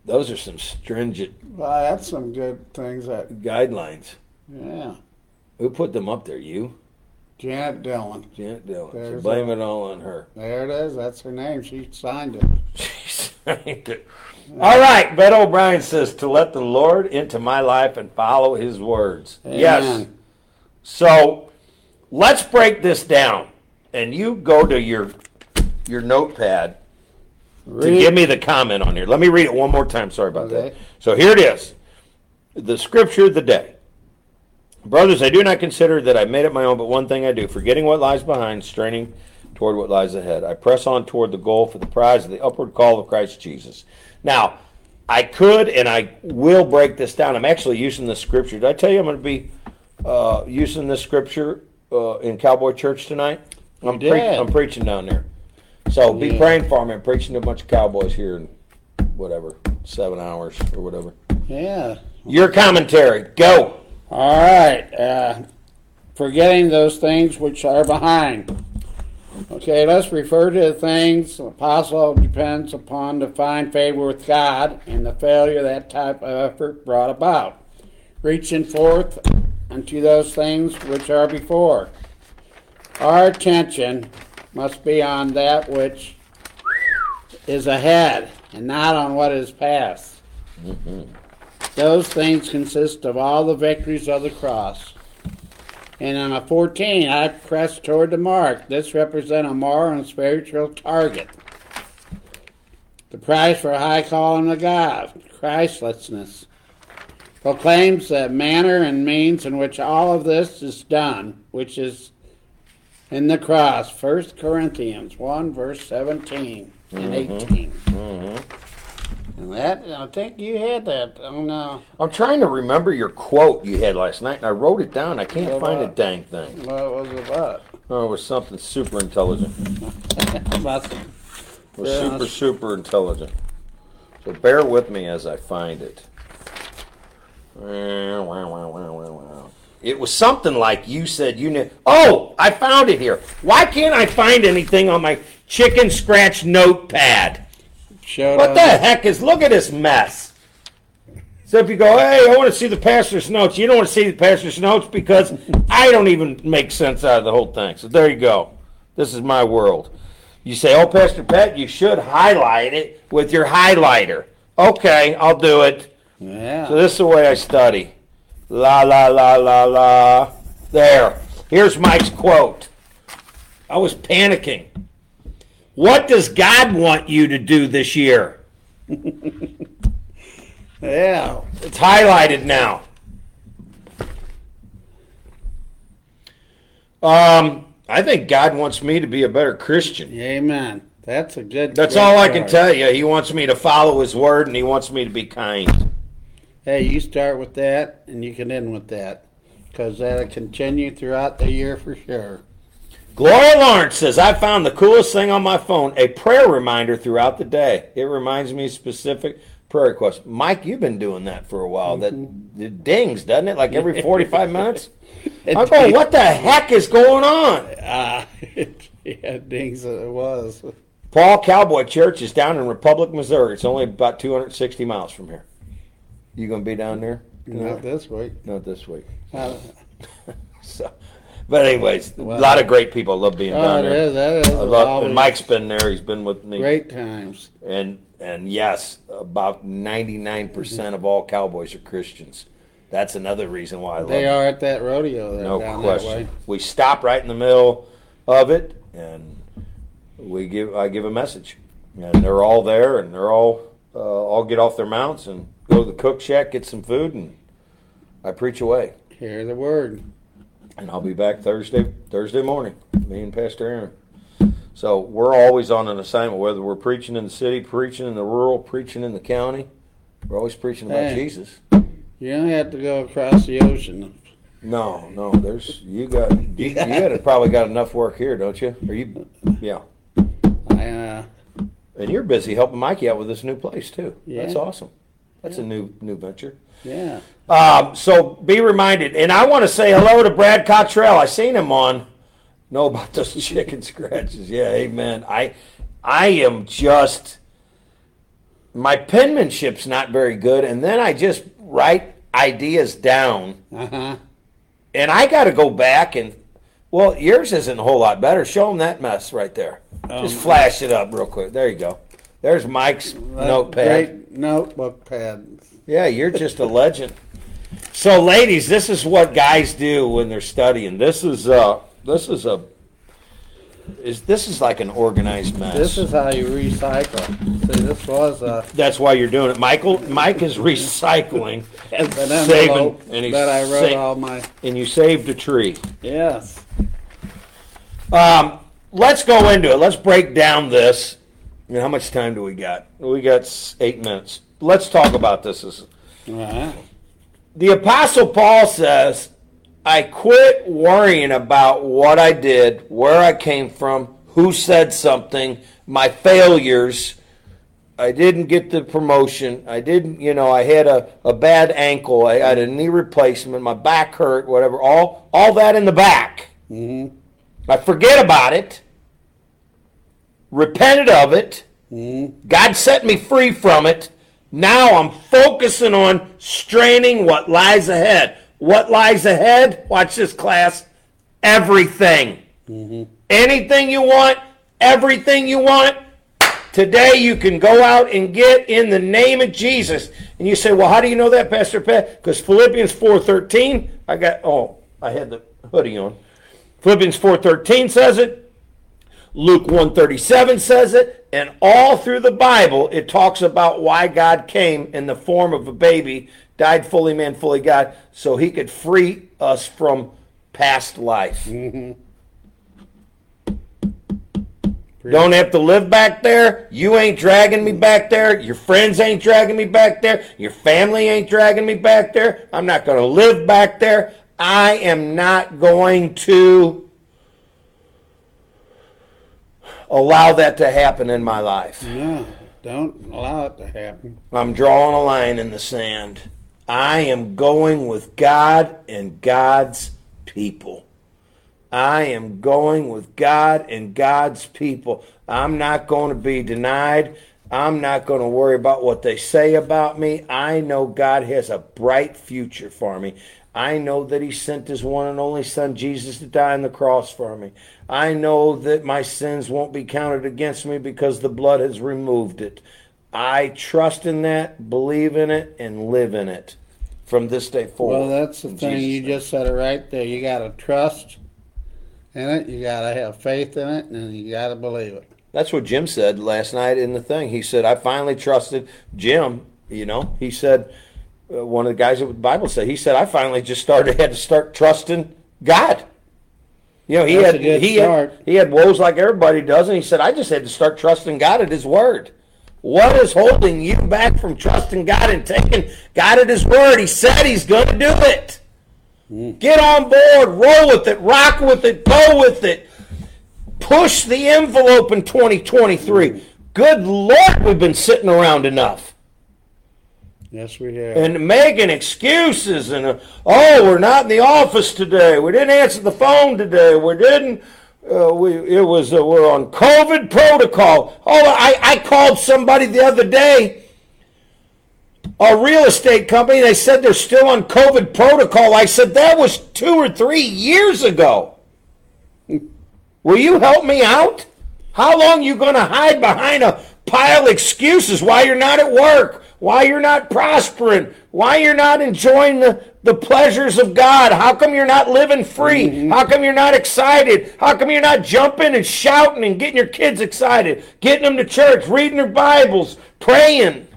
Those are some stringent Well, that's some good things. That guidelines. yeah, Who put them up there? You? Janet Dillon. Janet Dillon. So blame it all on her. There it is. That's her name. She signed it. She signed it. All right, Bet O'Brien says to let the Lord into my life and follow his words. Yes. So let's break this down. And you go to your your notepad to give me the comment on here. Let me read it one more time. Sorry about that. Okay. So here it is. The scripture of the day. Brothers, I do not consider that I made it my own, but one thing I do, forgetting what lies behind, straining toward what lies ahead. I press on toward the goal for the prize of the upward call of Christ Jesus. Now, I could and I will break this down. I'm actually using the scripture. Did I tell you I'm going to be uh, using this scripture uh, in Cowboy Church tonight? I'm, did. I'm preaching down there. So be praying for me. I'm preaching to a bunch of cowboys here in whatever, seven hours or whatever. Yeah. Your commentary. Go. All right. Uh, forgetting those things which are behind. Okay, let's refer to the things the apostle depends upon to find favor with God and the failure that type of effort brought about. Reaching forth unto those things which are before. Our attention must be on that which is ahead and not on what is past. Those things consist of all the victories of the cross. And on a 14, I press toward the mark. This represents a moral and spiritual target. The prize for a high calling of God, Christ Jesus, proclaims the manner and means in which all of this is done, which is in the cross. 1 Corinthians 1, verse 17 and mm-hmm. 18. Mm-hmm. And that, I think you had that on, uh, I'm trying to remember your quote you had last night, and I wrote it down. I can't find a dang thing. what was it about? Oh, it was something super intelligent. about It was Yeah. super, super intelligent. So bear with me as I find it. It was something like you said you knew. Oh, I found it here. Why can't I find anything on my chicken scratch notepad? Showed What up- the heck is? Look at this mess. So if you go, hey, I want to see the pastor's notes, you don't want to see the pastor's notes because I don't even make sense out of the whole thing. So there you go. This is my world. You say, oh, Pastor Pat, you should highlight it with your highlighter. Okay, I'll do it. Yeah. So this is the way I study. La la la la la. There. Here's Mike's quote. I was panicking. What does God want you to do this year? yeah. It's highlighted now. Um, I think God wants me to be a better Christian. Amen. That's a good. That's all I can tell you. He wants me to follow His word, and He wants me to be kind. Hey, you start with that, and you can end with that, because that'll continue throughout the year for sure. Gloria Lawrence says, I found the coolest thing on my phone a prayer reminder throughout the day. It reminds me specific prayer requests. Mike, you've been doing that for a while. That it dings, doesn't it? Like every 45 minutes? I'm going, what the heck is going on? Ah, yeah, dings it was. Paul Cowboy Church is down in Republic, Missouri. It's only about 260 miles from here. You going to be down there? Not this week. Not this week. Uh, So, but anyways, Wow. a lot of great people. Love being oh, down it there. is. That is. Love, and Mike's been there. He's been with me. great times. And and yes, about ninety nine percent of all cowboys are Christians. That's another reason why I love They it. are at that rodeo there No question. We stop right in the middle of it, and we give. I give a message, and they're all there, and they're all uh, all get off their mounts and go to the cook shack, get some food, and I preach away. Hear the word. And I'll be back Thursday Thursday morning. Me and Pastor Aaron. So we're always on an assignment, whether we're preaching in the city, preaching in the rural, preaching in the county. We're always preaching about Hey. Jesus. You don't have to go across the ocean. No, no, there's you got you, you probably got enough work here, don't you? Are you? Yeah, I, uh, and you're busy helping Mikey out with this new place too. Yeah. That's awesome. That's a new new venture. Yeah. Um, so be reminded, and I want to say hello to Brad Cottrell. I seen him on. Know about those chicken scratches? Yeah, amen. I I am just my penmanship's not very good, and then I just write ideas down, Uh huh. and I got to go back and. Well, yours isn't a whole lot better. Show him that mess right there. Just Um, flash it up real quick. There you go. There's Mike's notepad. Great notebook pad. Yeah, you're just a legend. So, ladies, this is what guys do when they're studying. This is uh, this is a is this is like an organized mess. This is how you recycle. See, this was a That's why you're doing it, Michael. Mike is recycling, an Saving, and that I wrote sa- all my and you saved a tree. yes. Um, let's go into it. Let's break down this. I mean, how much time do we got? We got eight minutes. Let's talk about this. Uh-huh. the apostle paul says i quit worrying about what i did where i came from who said something my failures. I didn't get the promotion. I didn't you know i had a, a bad ankle. I had a knee replacement. My back hurt whatever. All all that in the back. Hmm i forget about it. Repented of it. Hmm God set me free from it. Now I'm focusing on straining what lies ahead. What lies ahead? Watch this class. Everything. Mm-hmm. Anything you want, everything you want. Today you can go out and get in the name of Jesus. And you say, "Well, how do you know that, Pastor Pat?" Because Philippians 4:13, I got oh, I had the hoodie on. Philippians 4:13 says it. Luke 137 says it, and all through the Bible it talks about why God came in the form of a baby, died fully man, fully God, so he could free us from past life. Mm-hmm. Don't have to live back there. You ain't dragging me back there. Your friends ain't dragging me back there. Your family ain't dragging me back there. I'm not going to live back there. I am not going to allow that to happen in my life. No, don't allow it to happen. I'm drawing a line in the sand. I am going with God and God's people. I am going with God and God's people. I'm not going to be denied. I'm not going to worry about what they say about me. I know God has a bright future for me. I know that He sent His one and only Son, Jesus, to die on the cross for me. I know that my sins won't be counted against me because the blood has removed it. I trust in that, believe in it, and live in it from this day forward. Well, that's the In thing. Jesus' You name. just said it right there. You got to trust in it. You got to have faith in it, and you got to believe it. That's what Jim said last night in the thing. He said, I finally trusted Jim. You know, he said, uh, one of the guys at the Bible said, he said, I finally just started, had to start trusting God. You know, he That's had he start. had he had woes like everybody does, and he said, I just had to start trusting God at His word. What is holding you back from trusting God and taking God at His word? He said He's going to do it. Get on board, roll with it, rock with it, go with it. Push the envelope in 2023. Good Lord, we've been sitting around enough Yes, we have. and making excuses and uh, oh, we're not in the office today. We didn't answer the phone today. We didn't. Uh, we it was uh, we're on COVID protocol. Oh, I I called somebody the other day. A real estate company. They said they're still on COVID protocol. I said that was two or three years ago. Will you help me out? How long you going to hide behind a pile of excuses why you're not at work, why you're not prospering, why you're not enjoying the, the pleasures of God? How come you're not living free? Mm-hmm. How come you're not excited? How come you're not jumping and shouting and getting your kids excited, getting them to church, reading their Bibles, praying?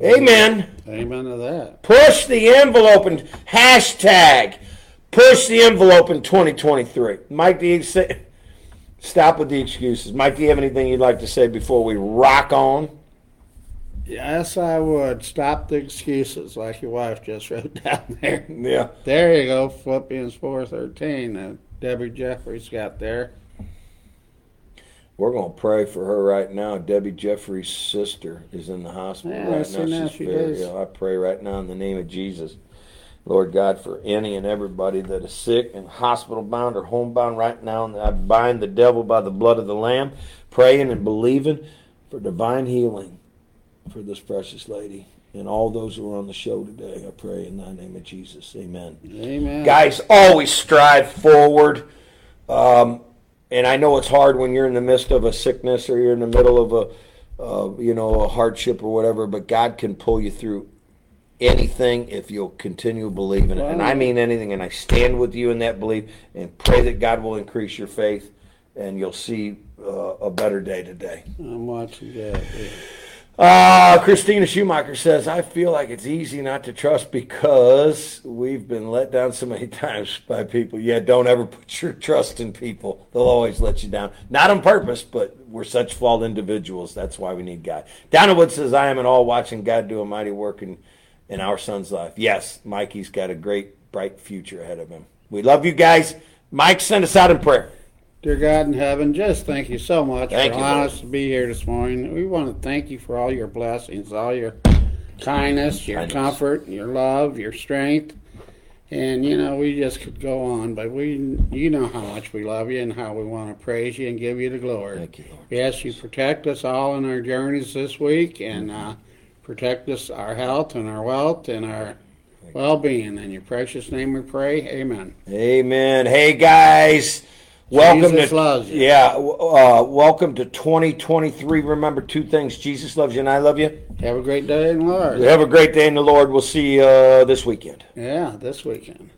Amen. Amen to that. Push the envelope and hashtag push the envelope in 2023. Mike, do you say, stop with the excuses. Mike, do you have anything you'd like to say before we rock on? Yes, I would. Stop the excuses, like your wife just wrote down there. Yeah. There you go, Philippians four thirteen. Uh, Debbie Jeffries got there. We're going to pray for her right now. Debbie Jeffries' sister is in the hospital Yeah, I right now. She's She very is. ill. I pray right now in the name of Jesus. Lord God, for any and everybody that is sick and hospital bound or homebound right now, and I bind the devil by the blood of the Lamb, praying and believing for divine healing for this precious lady and all those who are on the show today. I pray in the name of Jesus. Amen Amen. guys always strive forward um, and i know it's hard when you're in the midst of a sickness or you're in the middle of a uh, you know a hardship or whatever but god can pull you through anything if you'll continue believing it and i mean anything and i stand with you in that belief and pray that god will increase your faith and you'll see uh, a better day today I'm watching that. yeah. uh, Christina Schumacher says, I feel like it's easy not to trust because we've been let down so many times by people. Yeah, don't ever put your trust in people. They'll always let you down. Not on purpose, but we're such flawed individuals. That's why we need God. Donna Wood says, I am in all watching God do a mighty work in, in our son's life. Yes, Mikey's got a great, bright future ahead of him. We love you guys. Mike, send us out in prayer. Dear God in heaven, just thank you so much Thank for allowing Lord. us to be here this morning. We want to thank you for all your blessings, all your kindness, your Kindness. comfort, your love, your strength. And you know, we just could go on, but we you know how much we love you and how we want to praise you and give you the glory. Thank you, Lord. Ask you protect us all in our journeys this week and uh, protect us our health and our wealth and our well being. In your precious name we pray. Amen. Amen. Hey guys, Welcome Jesus to loves you. yeah. Uh, welcome to 2023. Remember two things: Jesus loves you, and I love you. Have a great day in the Lord. Have a great day in the Lord. We'll see you uh, this weekend. Yeah, this weekend.